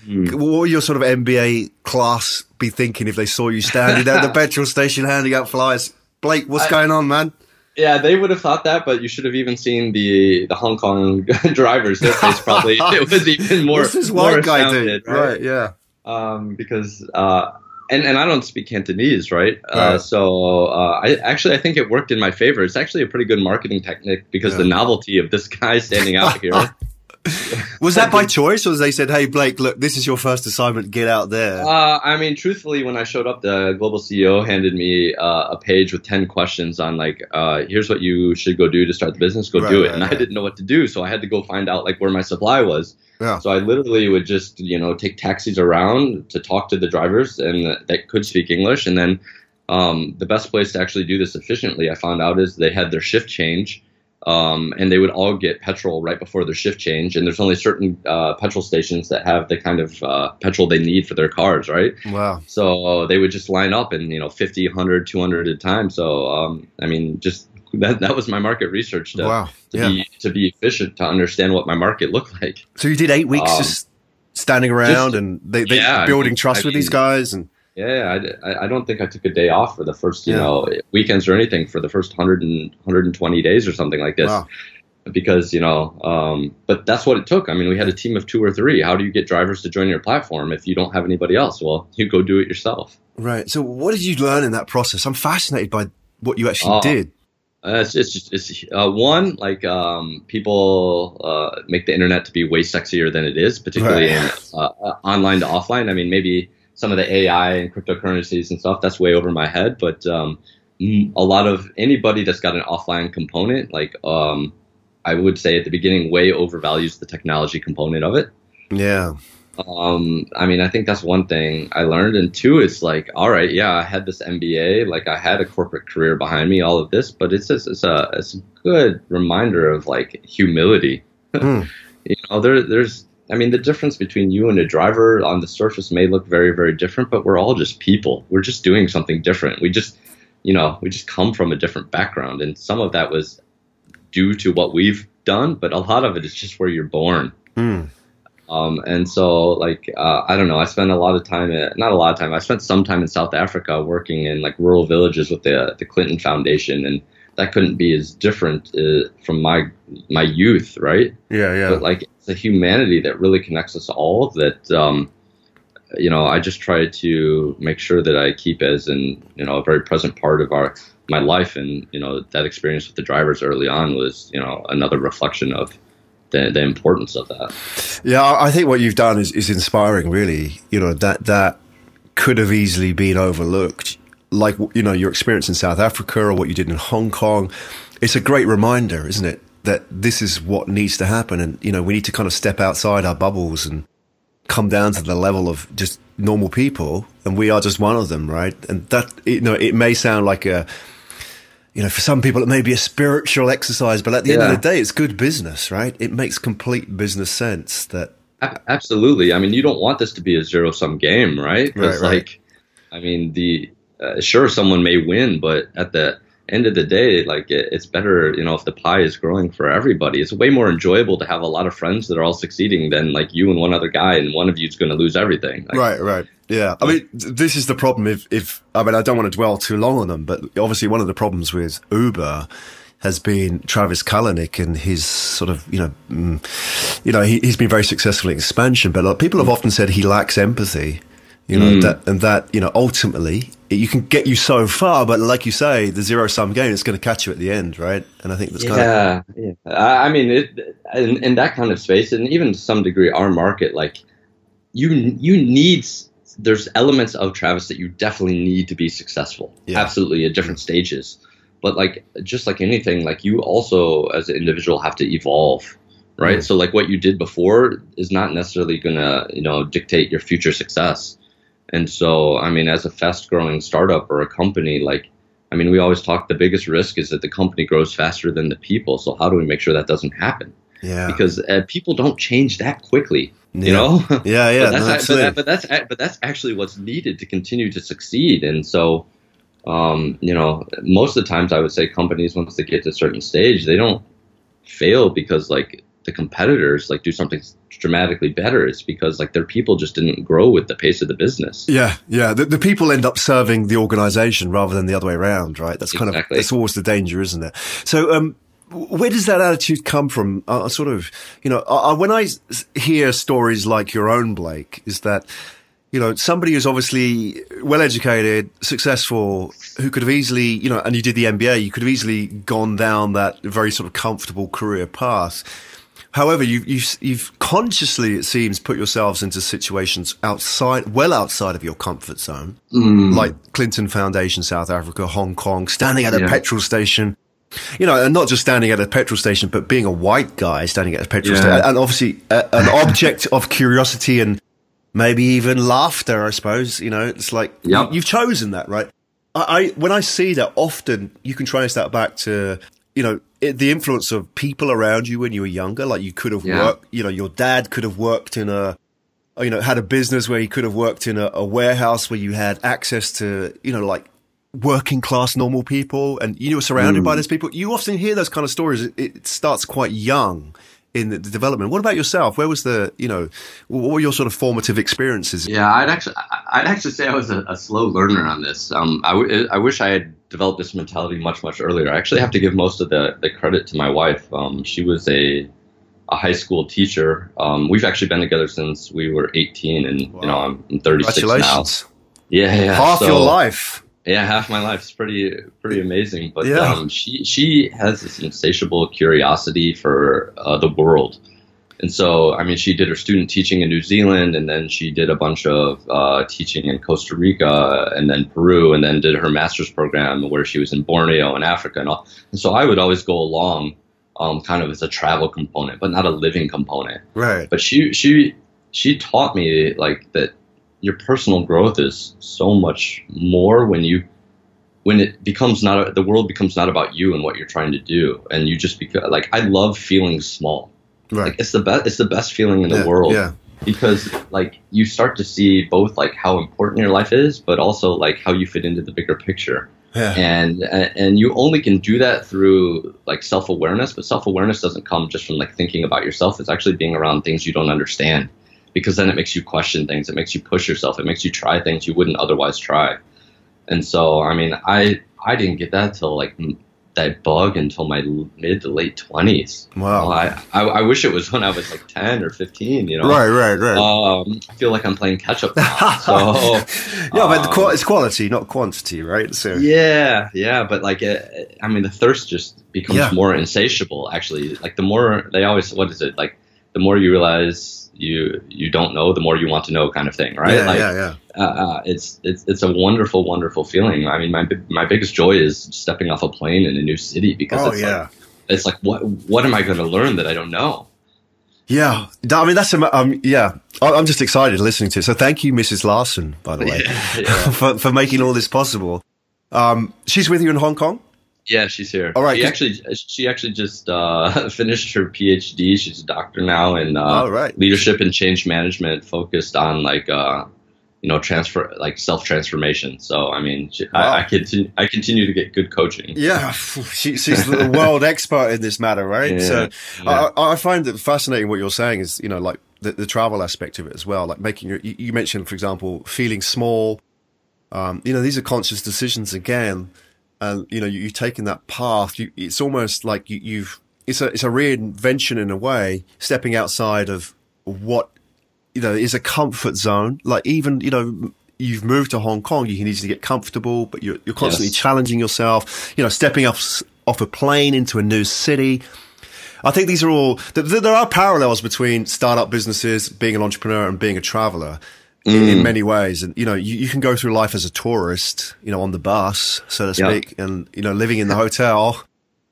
Mhm. What would your sort of MBA class be thinking if they saw you standing at the petrol station handing out flyers? Blake, what's I- going on, man? Yeah, they would have thought that, but you should have even seen the the Hong Kong drivers. Their face probably it was even more. what's this more white guy astounded, doing? Right, yeah. Um, because uh, and and I don't speak Cantonese, right? Uh, Right. so uh, I actually I think it worked in my favor. It's actually a pretty good marketing technique because the novelty of this guy standing out here. Was that by choice, or they said, "Hey, Blake, look, this is your first assignment. Get out there." Uh, I mean, truthfully, when I showed up, the global CEO handed me uh, a page with ten questions on like, uh, here's what you should go do to start the business. Go Right, do it, right, and I didn't know what to do, so I had to go find out like where my supply was. Yeah. So I literally would just, you know, take taxis around to talk to the drivers and that could speak English. And then um, the best place to actually do this efficiently, I found out, is they had their shift change. Um, and they would all get petrol right before their shift change. And there's only certain uh, petrol stations that have the kind of uh, petrol they need for their cars, right? wow. So they would just line up and, you know, 50, 100, 200 at a time. So, um, I mean, just that, that was my market research to, Wow. to, Yeah. be, to be efficient, to understand what my market looked like. So you did eight weeks Um, just standing around just- and they, they yeah, I building mean- trust I with these guys and Yeah, I, I- I don't think I took a day off for the first, you Yeah. know, weekends or anything for the first 100 and 120 days or something like this. Wow. Because, you know, um, but that's what it took. I mean, we had a team of two or three. How do you get drivers to join your platform if you don't have anybody else? Well, you go do it yourself. right. So what did you learn in that process? I'm fascinated by what you actually Oh. did. Uh, it's it's just it's uh, one like um, people uh, make the internet to be way sexier than it is, particularly Right. in uh, uh, online to offline. I mean, maybe some of the AI and cryptocurrencies and stuff that's way over my head, but um, mm, a lot of anybody that's got an offline component, like um, I would say at the beginning, way overvalues the technology component of it. Yeah. Um, I mean, I think that's one thing I learned. And two, it's like, all right, yeah, I had this MBA, like I had a corporate career behind me, all of this, but it's just, it's a, it's a good reminder of like humility. Hmm. You know, there, there's, I mean, the difference between you and a driver on the surface may look very, very different, but we're all just people. We're just doing something different. We just, you know, we just come from a different background. And some of that was due to what we've done, but a lot of it is just where you're born. Hmm. Um, and so, like, uh, I don't know. I spent a lot of time, at, not a lot of time. I spent some time in South Africa working in like rural villages with the the Clinton Foundation, and that couldn't be as different uh, from my my youth, right? Yeah. Yeah. But like, a humanity that really connects us all. That um, you know, I just try to make sure that I keep as in you know a very present part of our my life, and you know that experience with the drivers early on was you know another reflection of the the importance of that. Yeah, I think what you've done is, is inspiring. Really, you know that that could have easily been overlooked. Like you know your experience in South Africa or what you did in Hong Kong. It's a great reminder, isn't it, that this is what needs to happen, and you know we need to kind of step outside our bubbles and come down to the level of just normal people, and we are just one of them, right? And that you know it may sound like a you know, for some people it may be a spiritual exercise, but at the end of the day, it's good business, right? It makes complete business sense that A- Absolutely. I mean, you don't want this to be a zero sum game, right? 'Cause, Right, right. like, I mean, the uh, sure someone may win, but at the end of the day, like it, it's better, you know, if the pie is growing for everybody. It's way more enjoyable to have a lot of friends that are all succeeding than like you and one other guy, and one of you's going to lose everything. Like, Right, right. Yeah. I mean, this is the problem. If, if, I mean, I don't want to dwell too long on them, but obviously one of the problems with Uber has been Travis Kalanick and his sort of, you know, mm, you know, he, he's been very successful in expansion, but people have often said he lacks empathy, you know, that, and that, you know, ultimately you can get you so far, but like you say, the zero sum game is going to catch you at the end, right? And I think that's kind of, yeah, yeah. I I mean, it, in, in that kind of space, and even to some degree, our market, like you, you need. There's elements of Travis that you definitely need to be successful. Yeah. Absolutely, at different stages. But like, just like anything, like you also, as an individual, have to evolve, right? Mm. So like, what you did before is not necessarily gonna, you know, dictate your future success. And so, I mean, as a fast-growing startup or a company, like I mean, we always talk the biggest risk is that the company grows faster than the people. So how do we make sure that doesn't happen? Yeah. Because uh, people don't change that quickly. You yeah. know. Yeah, yeah. but, that's, no, but, that, but that's but that's actually what's needed to continue to succeed. And so, um, you know, most of the times I would say companies once they get to a certain stage, they don't fail because like the competitors like do something dramatically better it's because like their people just didn't grow with the pace of the business yeah yeah the, the people end up serving the organization rather than the other way around right that's kind exactly. of that's always the danger isn't it so um where does that attitude come from? Uh, sort of, you know, uh, when I hear stories like your own, Blake, is that, you know, somebody who's obviously well educated, successful, who could have easily, you know, and you did the MBA, you could have easily gone down that very sort of comfortable career path. However, you, you've, you've consciously, it seems, put yourselves into situations outside, well outside of your comfort zone, mm. like Clinton Foundation, South Africa, Hong Kong, standing at a yeah. petrol station, you know, and not just standing at a petrol station, but being a white guy standing at a petrol yeah. station, and obviously a, an object of curiosity and maybe even laughter. I suppose you know, it's like yep. you, have chosen that, right? I, I, when I see that, often you can trace that back to you know it, the influence of people around you when you were younger. Like you could have yeah. worked, you know, your dad could have worked in a, you know, had a business where he could have worked in a, a warehouse where you had access to, you know, like working class normal people and you were surrounded mm. by those people. You often hear those kind of stories. It, it starts quite young in the, development. What about yourself? Where was the, you know, what were your sort of formative experiences? Yeah, I'd actually, I'd actually say I was a, a slow learner on this. Um, I, w- I wish I had developed this mentality much, much earlier. I actually have to give most of the, the credit to my wife. Um, she was a, a high school teacher. Um, we've actually been together since we were 18 and, wow. you know, I'm 36 now. Yeah, yeah. Half so, your life. Yeah, half my life. It's pretty pretty amazing. But yeah. um, she she has this insatiable curiosity for uh, the world, and so I mean, she did her student teaching in New Zealand, and then she did a bunch of uh, teaching in Costa Rica, and then Peru, and then did her master's program where she was in Borneo and Africa and all. And so I would always go along, um, kind of as a travel component, but not a living component. Right. But she she she taught me like that your personal growth is so much more when you when it becomes not a, the world becomes not about you and what you're trying to do and you just become like I love feeling small. Right. Like it's the best it's the best feeling in yeah, the world. Yeah. Because like you start to see both like how important your life is, but also like how you fit into the bigger picture. Yeah. And and you only can do that through like self awareness, but self awareness doesn't come just from like thinking about yourself. It's actually being around things you don't understand because then it makes you question things. It makes you push yourself. It makes you try things you wouldn't otherwise try. And so, I mean, I I didn't get that till like that bug until my mid to late twenties. Wow. Well, I, I, I wish it was when I was like ten or fifteen. You know. Right, right, right. Um, I feel like I'm playing catch up now. So. yeah, um, but it's quality, not quantity, right? So. Yeah, yeah, but like, it, I mean, the thirst just becomes yeah. more insatiable. Actually, like the more they always, what is it like? The more you realize you you don't know, the more you want to know, kind of thing, right? Yeah, like, yeah, yeah. Uh, uh, it's it's it's a wonderful, wonderful feeling. I mean, my my biggest joy is stepping off a plane in a new city because oh, it's yeah. like it's like what what am I going to learn that I don't know? Yeah, I mean that's um, yeah. I'm just excited listening to it. So thank you, Mrs. Larson, by the way, yeah, yeah. for for making all this possible. Um, she's with you in Hong Kong. Yeah, she's here. All right. She actually she actually just uh, finished her PhD. She's a doctor now in uh, right. leadership and change management, focused on like uh, you know transfer like self transformation. So I mean, she, wow. I, I, continue I continue to get good coaching. Yeah, she, she's the world expert in this matter, right? Yeah, so yeah. I, I, find it fascinating what you're saying is you know like the, the travel aspect of it as well, like making your. You, you mentioned, for example, feeling small. Um, you know, these are conscious decisions again and you know you, have taken that path. You, it's almost like you, have it's a it's a reinvention in a way, stepping outside of what you know is a comfort zone. Like even you know you've moved to Hong Kong, you can easily get comfortable, but you're you're constantly yes. challenging yourself. You know, stepping off off a plane into a new city. I think these are all there are parallels between startup businesses, being an entrepreneur, and being a traveler mm. in many ways. And, you know, you, you, can go through life as a tourist, you know, on the bus, so to speak, and, you know, living in the hotel.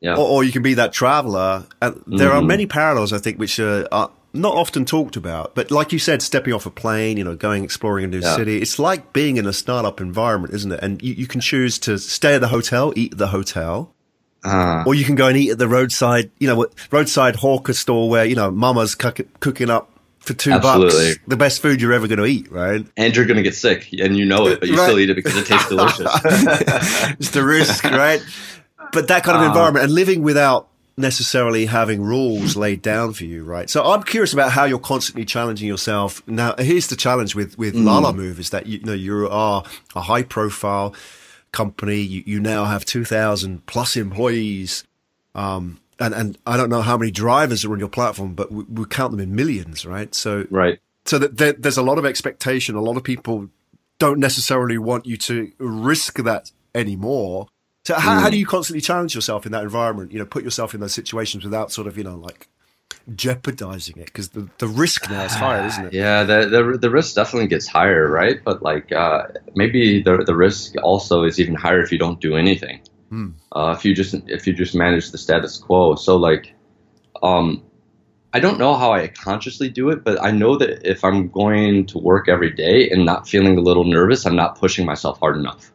Yeah. Or, or, you can be that traveler. And mm. there are mm-hmm. many parallels, I think, which are, are, not often talked about. But like you said, stepping off a plane, you know, going exploring a new yeah. city, it's like being in a startup environment, isn't it? And you, you can choose to stay at the hotel, eat at the hotel, Uh, or you can go and eat at the roadside, you know, roadside hawker store where, you know, mama's cook- cooking up for two absolutely. bucks, the best food you're ever going to eat, right? And you're going to get sick, and you know it, but you right. still eat it because it tastes delicious. it's the risk, right? But that kind of uh, environment and living without necessarily having rules laid down for you, right? So I'm curious about how you're constantly challenging yourself. Now, here's the challenge with with mm. Lalamove is that you, you know you are a high profile company. You, you now have 2,000 plus employees. Um, and, and I don't know how many drivers are on your platform, but we, we count them in millions, right? So, right. So that there, there's a lot of expectation. A lot of people don't necessarily want you to risk that anymore. So how, mm. how do you constantly challenge yourself in that environment? You know, put yourself in those situations without sort of, you know, like jeopardizing it because the, the risk now is higher, isn't it? Yeah, the, the the risk definitely gets higher, right? But like uh, maybe the the risk also is even higher if you don't do anything. Hmm. Uh, if you just if you just manage the status quo. So like, um, I don't know how I consciously do it, but I know that if I'm going to work every day and not feeling a little nervous, I'm not pushing myself hard enough.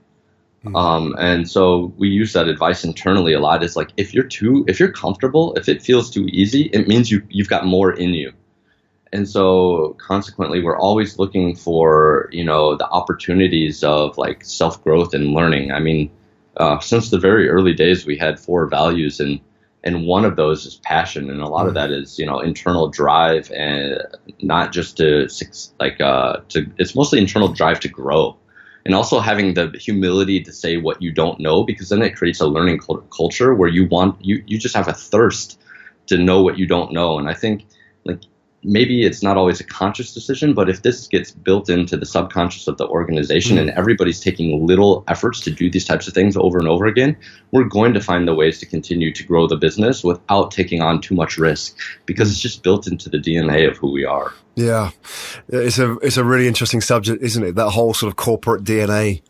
Mm-hmm. Um, and so we use that advice internally a lot. Is like if you're too, if you're comfortable, if it feels too easy, it means you you've got more in you. And so consequently, we're always looking for you know the opportunities of like self growth and learning. I mean, uh, since the very early days, we had four values and and one of those is passion and a lot mm. of that is you know internal drive and not just to like uh to it's mostly internal drive to grow and also having the humility to say what you don't know because then it creates a learning culture where you want you you just have a thirst to know what you don't know and i think like maybe it's not always a conscious decision, but if this gets built into the subconscious of the organization mm-hmm. and everybody's taking little efforts to do these types of things over and over again, we're going to find the ways to continue to grow the business without taking on too much risk because it's just built into the DNA of who we are. Yeah. It's a it's a really interesting subject, isn't it? That whole sort of corporate DNA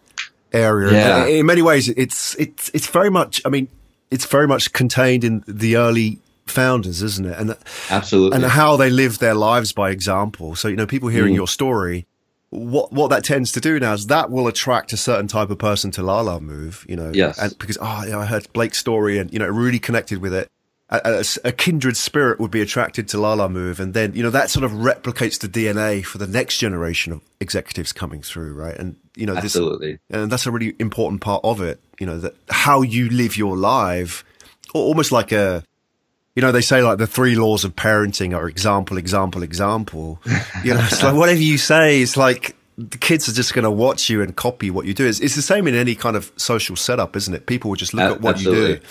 area. Yeah. In many ways it's it's it's very much I mean it's very much contained in the early founders, isn't it? And absolutely, and how they live their lives by example. So you know, people hearing mm. your story, what what that tends to do now is that will attract a certain type of person to La La Lalamove. You know, yes, and because oh, yeah, I heard Blake's story and you know, really connected with it. A, a, a, kindred spirit would be attracted to La La Lalamove, and then you know that sort of replicates the DNA for the next generation of executives coming through, right? And you know, absolutely, and that's a really important part of it. You know, that how you live your life, almost like a you know, they say like the three laws of parenting are example, example, example. You know, it's like whatever you say, it's like the kids are just going to watch you and copy what you do. It's, it's, the same in any kind of social setup, isn't it? People will just look uh, at what absolutely. you do.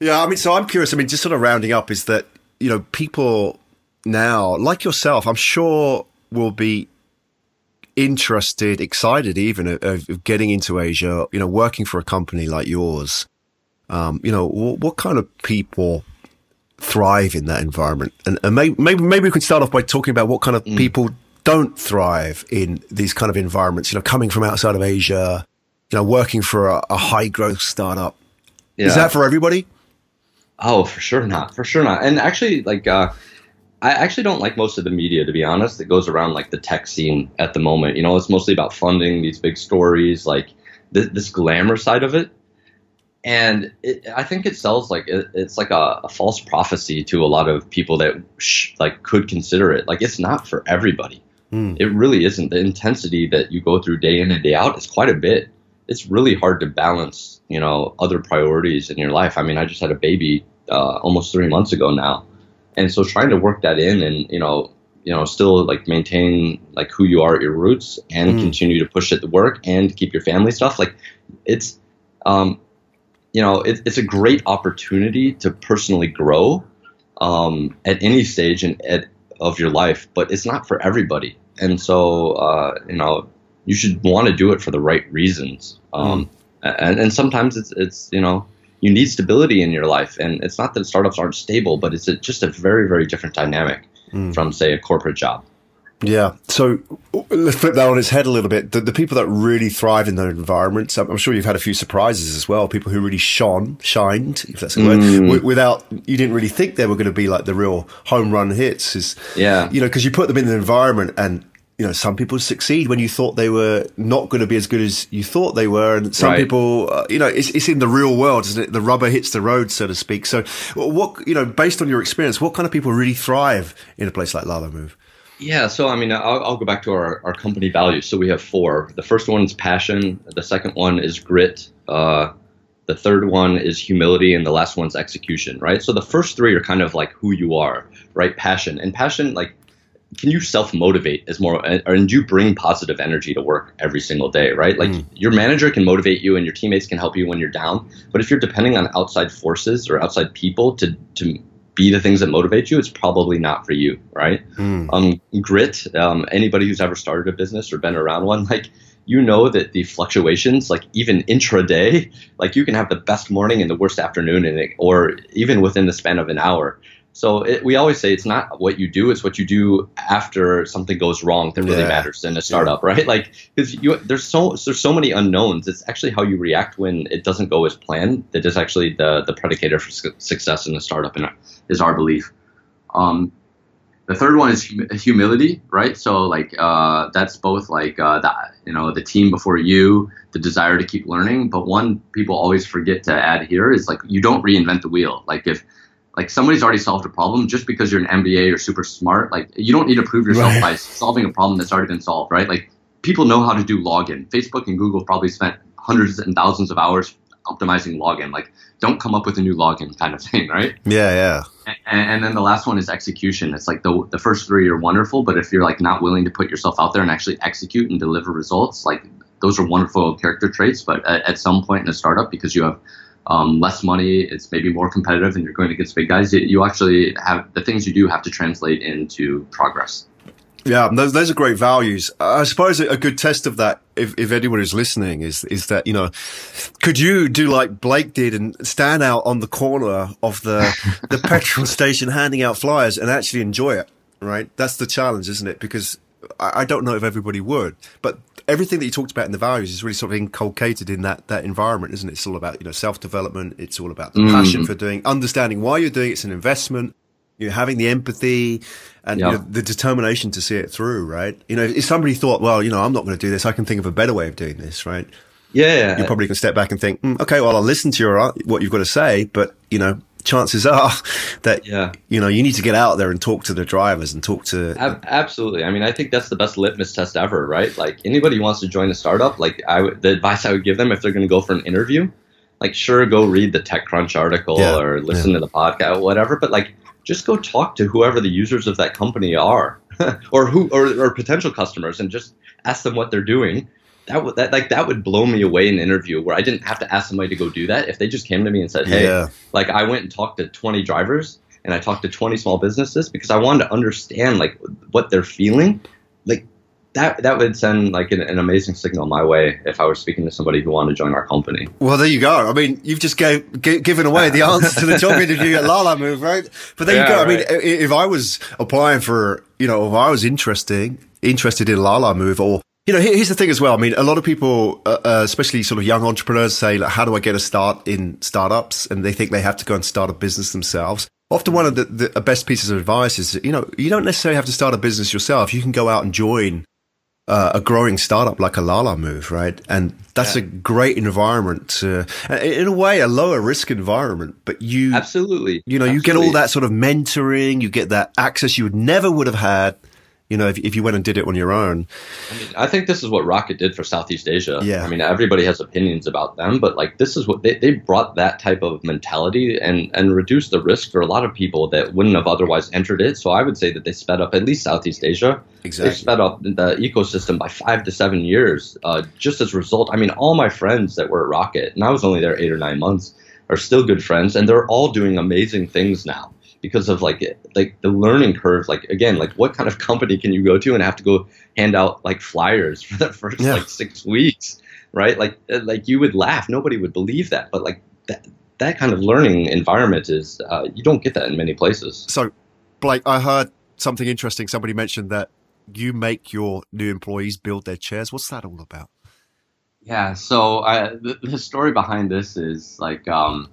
Yeah, I mean, so I'm curious. I mean, just sort of rounding up is that, you know, people now, like yourself, I'm sure will be interested, excited even of, of getting into Asia, you know, working for a company like yours. Um, you know, what, what kind of people thrive in that environment? And, and maybe, maybe, maybe we could start off by talking about what kind of mm. people don't thrive in these kind of environments. You know, coming from outside of Asia, you know, working for a, a high growth startup. Yeah. Is that for everybody? Oh, for sure not. For sure not. And actually, like, uh, I actually don't like most of the media, to be honest, that goes around like the tech scene at the moment. You know, it's mostly about funding these big stories, like th- this glamour side of it and it, I think it sells like it, it's like a, a, false prophecy to a lot of people that sh- like could consider it. Like it's not for everybody. Mm. It really isn't. The intensity that you go through day in and day out is quite a bit. It's really hard to balance, you know, other priorities in your life. I mean, I just had a baby uh, almost three months ago now, and so trying to work that in and you know, you know, still like maintain like who you are at your roots and mm. continue to push at the work and keep your family stuff. Like it's um, you know, it, it's a great opportunity to personally grow um, at any stage in, at, of your life, but it's not for everybody. And so, uh, you know, you should want to do it for the right reasons. Um, mm. and, and sometimes it's, it's, you know, you need stability in your life. And it's not that startups aren't stable, but it's a, just a very, very different dynamic mm. from, say, a corporate job. Yeah. So let's flip that on its head a little bit. The, the people that really thrive in their environments, I'm, I'm, sure you've had a few surprises as well. People who really shone, shined, if that's a mm. word, without, you didn't really think they were going to be like the real home run hits. Is, yeah. You know, because you put them in an environment and you know, some people succeed when you thought they were not going to be as good as you thought they were. And some right. people, uh, you know, it's, it's in the real world, isn't it? The rubber hits the road, so to speak. So what, you know, based on your experience, what kind of people really thrive in a place like Lalamove? Yeah, so I mean, I'll, I'll, go back to our, our company values. So we have four. The first one is passion. The second one is grit. Uh, the third one is humility, and the last one's execution. Right. So the first three are kind of like who you are, right? Passion and passion, like can you self motivate as more and do you bring positive energy to work every single day right like mm. your manager can motivate you and your teammates can help you when you're down but if you're depending on outside forces or outside people to to be the things that motivate you it's probably not for you right mm. um grit um anybody who's ever started a business or been around one like you know that the fluctuations, like even intraday, like you can have the best morning and the worst afternoon, in it, or even within the span of an hour. So it, we always say it's not what you do; it's what you do after something goes wrong that really yeah. matters in a startup, right? Like because there's so there's so many unknowns. It's actually how you react when it doesn't go as planned that is actually the the predicator for su- success in a startup, and is our belief. Um, the third one is hum- humility, right? So like uh, that's both like uh, the you know the team before you, the desire to keep learning. But one people always forget to add here is like you don't reinvent the wheel. Like if like somebody's already solved a problem just because you're an MBA or super smart. Like you don't need to prove yourself right. by solving a problem that's already been solved, right? Like people know how to do login. Facebook and Google probably spent hundreds and thousands of hours optimizing login. Like don't come up with a new login kind of thing, right? Yeah, yeah. And, and, then the last one is execution. It's like the the first three are wonderful, but if you're like not willing to put yourself out there and actually execute and deliver results, like those are wonderful character traits. But at, at some point in a startup, because you have um, less money, it's maybe more competitive, and you're going against big guys. You actually have the things you do have to translate into progress. Yeah, those, those are great values. I suppose a good test of that, if, if anyone is listening, is is that you know, could you do like Blake did and stand out on the corner of the the petrol station handing out flyers and actually enjoy it? Right, that's the challenge, isn't it? Because I, I don't know if everybody would, but everything that you talked about in the values is really sort of inculcated in that that environment, isn't it? It's all about you know self development. It's all about the mm. passion for doing, understanding why you're doing. It's an investment. You're having the empathy and you know, the determination to see it through, right? You know, if somebody thought, well, you know, I'm not going to do this. I can think of a better way of doing this, right? Yeah, you're probably can step back and think, mm, okay, well, I'll listen to your what you've got to say, but you know, chances are that yeah. you know you need to get out there and talk to the drivers and talk to absolutely i mean i think that's the best litmus test ever right like anybody who wants to join a startup like i would the advice i would give them if they're going to go for an interview like sure go read the techcrunch article yeah. or listen yeah. to the podcast whatever but like just go talk to whoever the users of that company are or who or, or potential customers and just ask them what they're doing that would that like that would blow me away in an interview where I didn't have to ask somebody to go do that. If they just came to me and said, "Hey, yeah. like I went and talked to 20 drivers and I talked to 20 small businesses because I wanted to understand like what they're feeling," like that that would send like an, an, amazing signal my way if I was speaking to somebody who wanted to join our company. Well, there you go. I mean, you've just gave, g- given away the answer to the job interview at Lalamove, right? But there yeah, you go. Right. I mean, if I was applying for, you know, if I was interesting interested in Lalamove or you know, here's the thing as well. I mean, a lot of people, uh, uh, especially sort of young entrepreneurs, say, like, "How do I get a start in startups?" And they think they have to go and start a business themselves. Often, one of the, the best pieces of advice is, you know, you don't necessarily have to start a business yourself. You can go out and join uh, a growing startup like a Lalamove, right? And that's yeah. a great environment to, in a way, a lower risk environment. But you absolutely, you know, absolutely. you get all that sort of mentoring, you get that access you would never would have had you know, if, if you went and did it on your own. I mean, I think this is what Rocket did for Southeast Asia. Yeah. I mean, everybody has opinions about them, but like this is what they, they brought that type of mentality and, and reduced the risk for a lot of people that wouldn't have otherwise entered it. So I would say that they sped up at least Southeast Asia. Exactly. They sped up the ecosystem by five to seven years. Uh, just as a result, I mean, all my friends that were at Rocket, and I was only there eight or nine months, are still good friends, and they're all doing amazing things now because of like like the learning curve. Like again, like what kind of company can you go to and have to go hand out like flyers for the first yeah. like six weeks, right? Like uh, like you would laugh, nobody would believe that, but like that that kind of learning environment is uh, you don't get that in many places. So, Blake, I heard something interesting. Somebody mentioned that you make your new employees build their chairs. What's that all about? Yeah, so I, the, the story behind this is like, um,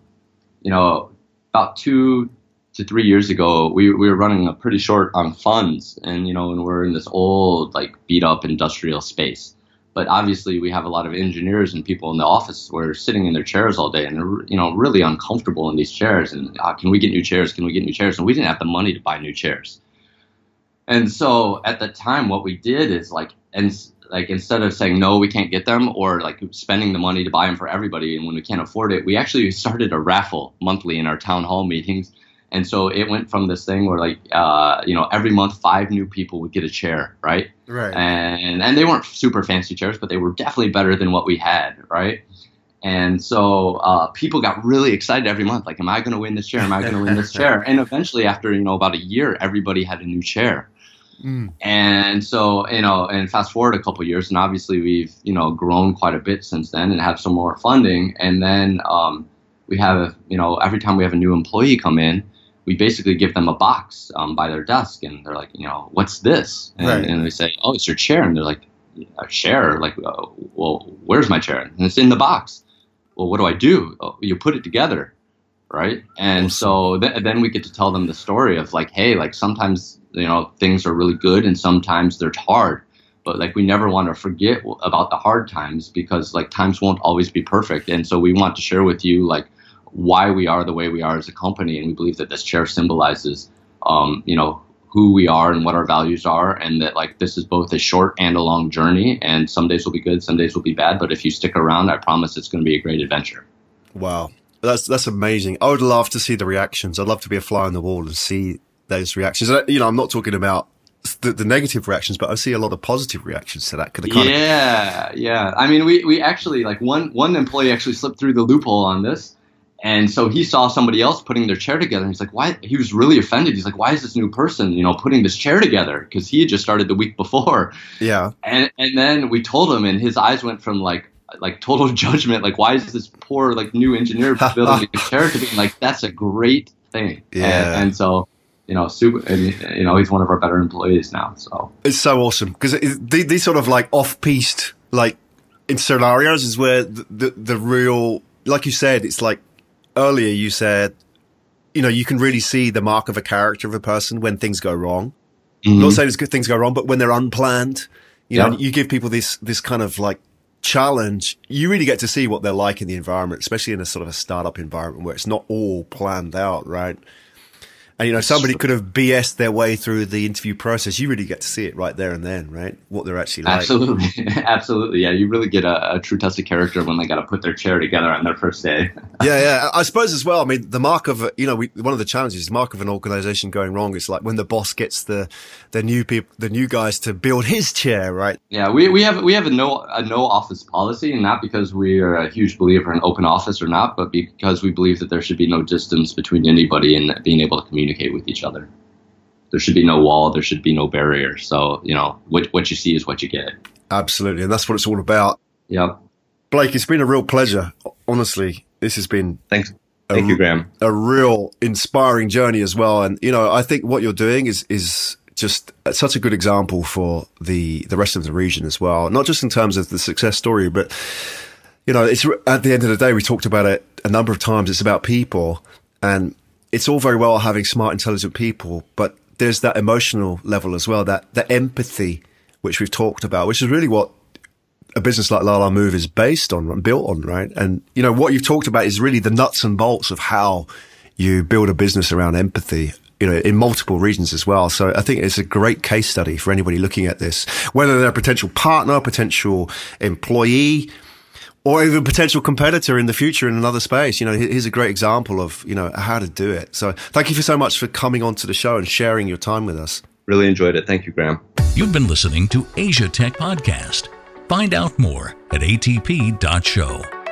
you know, about two to three years ago, we, we were running a pretty short on funds, and you know, and we're in this old like beat up industrial space. But obviously, we have a lot of engineers and people in the office who are sitting in their chairs all day and you know really uncomfortable in these chairs. And uh, can we get new chairs? Can we get new chairs? And we didn't have the money to buy new chairs. And so at the time, what we did is like, and like instead of saying no, we can't get them, or like spending the money to buy them for everybody, and when we can't afford it, we actually started a raffle monthly in our town hall meetings. And so it went from this thing where like uh, you know every month five new people would get a chair, right? Right. And and they weren't super fancy chairs, but they were definitely better than what we had, right? And so uh, people got really excited every month, like, am I going to win this chair? Am I going to win this chair? And eventually, after you know about a year, everybody had a new chair. Mm. And so, you know, and fast forward a couple years, and obviously we've, you know, grown quite a bit since then and have some more funding. And then um, we have, you know, every time we have a new employee come in, we basically give them a box um, by their desk, and they're like, you know, what's this? And, right. and we say, oh, it's your chair, and they're like, a chair? Like, uh, well, where's my chair? And it's in the box. Well, what do I do? Oh, you put it together right? And so th- then we get to tell them the story of like, hey, like sometimes you know things are really good and sometimes they're hard, but like we never want to forget about the hard times because like times won't always be perfect, and so we want to share with you like why we are the way we are as a company, and we believe that this chair symbolizes, um, you know. Who we are and what our values are, and that like this is both a short and a long journey. And some days will be good, some days will be bad. But if you stick around, I promise it's going to be a great adventure. Wow, that's that's amazing. I would love to see the reactions. I'd love to be a fly on the wall and see those reactions. You know, I'm not talking about the, the negative reactions, but I see a lot of positive reactions to that. yeah, of- yeah. I mean, we we actually like one one employee actually slipped through the loophole on this. And so he saw somebody else putting their chair together. And he's like, why? He was really offended. He's like, why is this new person, you know, putting this chair together? Because he had just started the week before. Yeah. And and then we told him, and his eyes went from like like total judgment. Like, why is this poor like new engineer building a chair to being like that's a great thing. Yeah. And, and so you know, super, and, you know, he's one of our better employees now. So it's so awesome because these sort of like off-piste like in scenarios is where the, the, the real, like you said, it's like earlier you said, you know, you can really see the mark of a character of a person when things go wrong. Mm-hmm. Not saying it's good things go wrong, but when they're unplanned, you yeah. know, you give people this this kind of like challenge, you really get to see what they're like in the environment, especially in a sort of a startup environment where it's not all planned out, right? And you know, somebody could have BS their way through the interview process. You really get to see it right there and then, right? What they're actually like. Absolutely, absolutely. Yeah, you really get a, a true test of character when they got to put their chair together on their first day. yeah, yeah. I suppose as well. I mean, the mark of you know, we, one of the challenges, the mark of an organization going wrong is like when the boss gets the the new people, the new guys to build his chair, right? Yeah, we, we have we have a no a no office policy, and not because we are a huge believer in open office or not, but because we believe that there should be no distance between anybody and being able to communicate communicate with each other. There should be no wall. There should be no barrier. So you know what what you see is what you get. Absolutely, and that's what it's all about. Yeah, Blake, it's been a real pleasure. Honestly, this has been thanks. Thank you, Graham. A real inspiring journey as well. And you know, I think what you're doing is is just such a good example for the the rest of the region as well. Not just in terms of the success story, but you know, it's at the end of the day, we talked about it a number of times. It's about people, and it's all very well having smart, intelligent people, but there's that emotional level as well, that, that empathy, which we've talked about, which is really what a business like Lalamove is based on and built on, right? And, you know, what you've talked about is really the nuts and bolts of how you build a business around empathy, you know, in multiple regions as well. So I think it's a great case study for anybody looking at this, whether they're a potential partner, potential employee, or even potential competitor in the future in another space. You know, here's a great example of, you know, how to do it. So thank you for so much for coming onto the show and sharing your time with us. Really enjoyed it. Thank you, Graham. You've been listening to Asia Tech Podcast. Find out more at atp.show.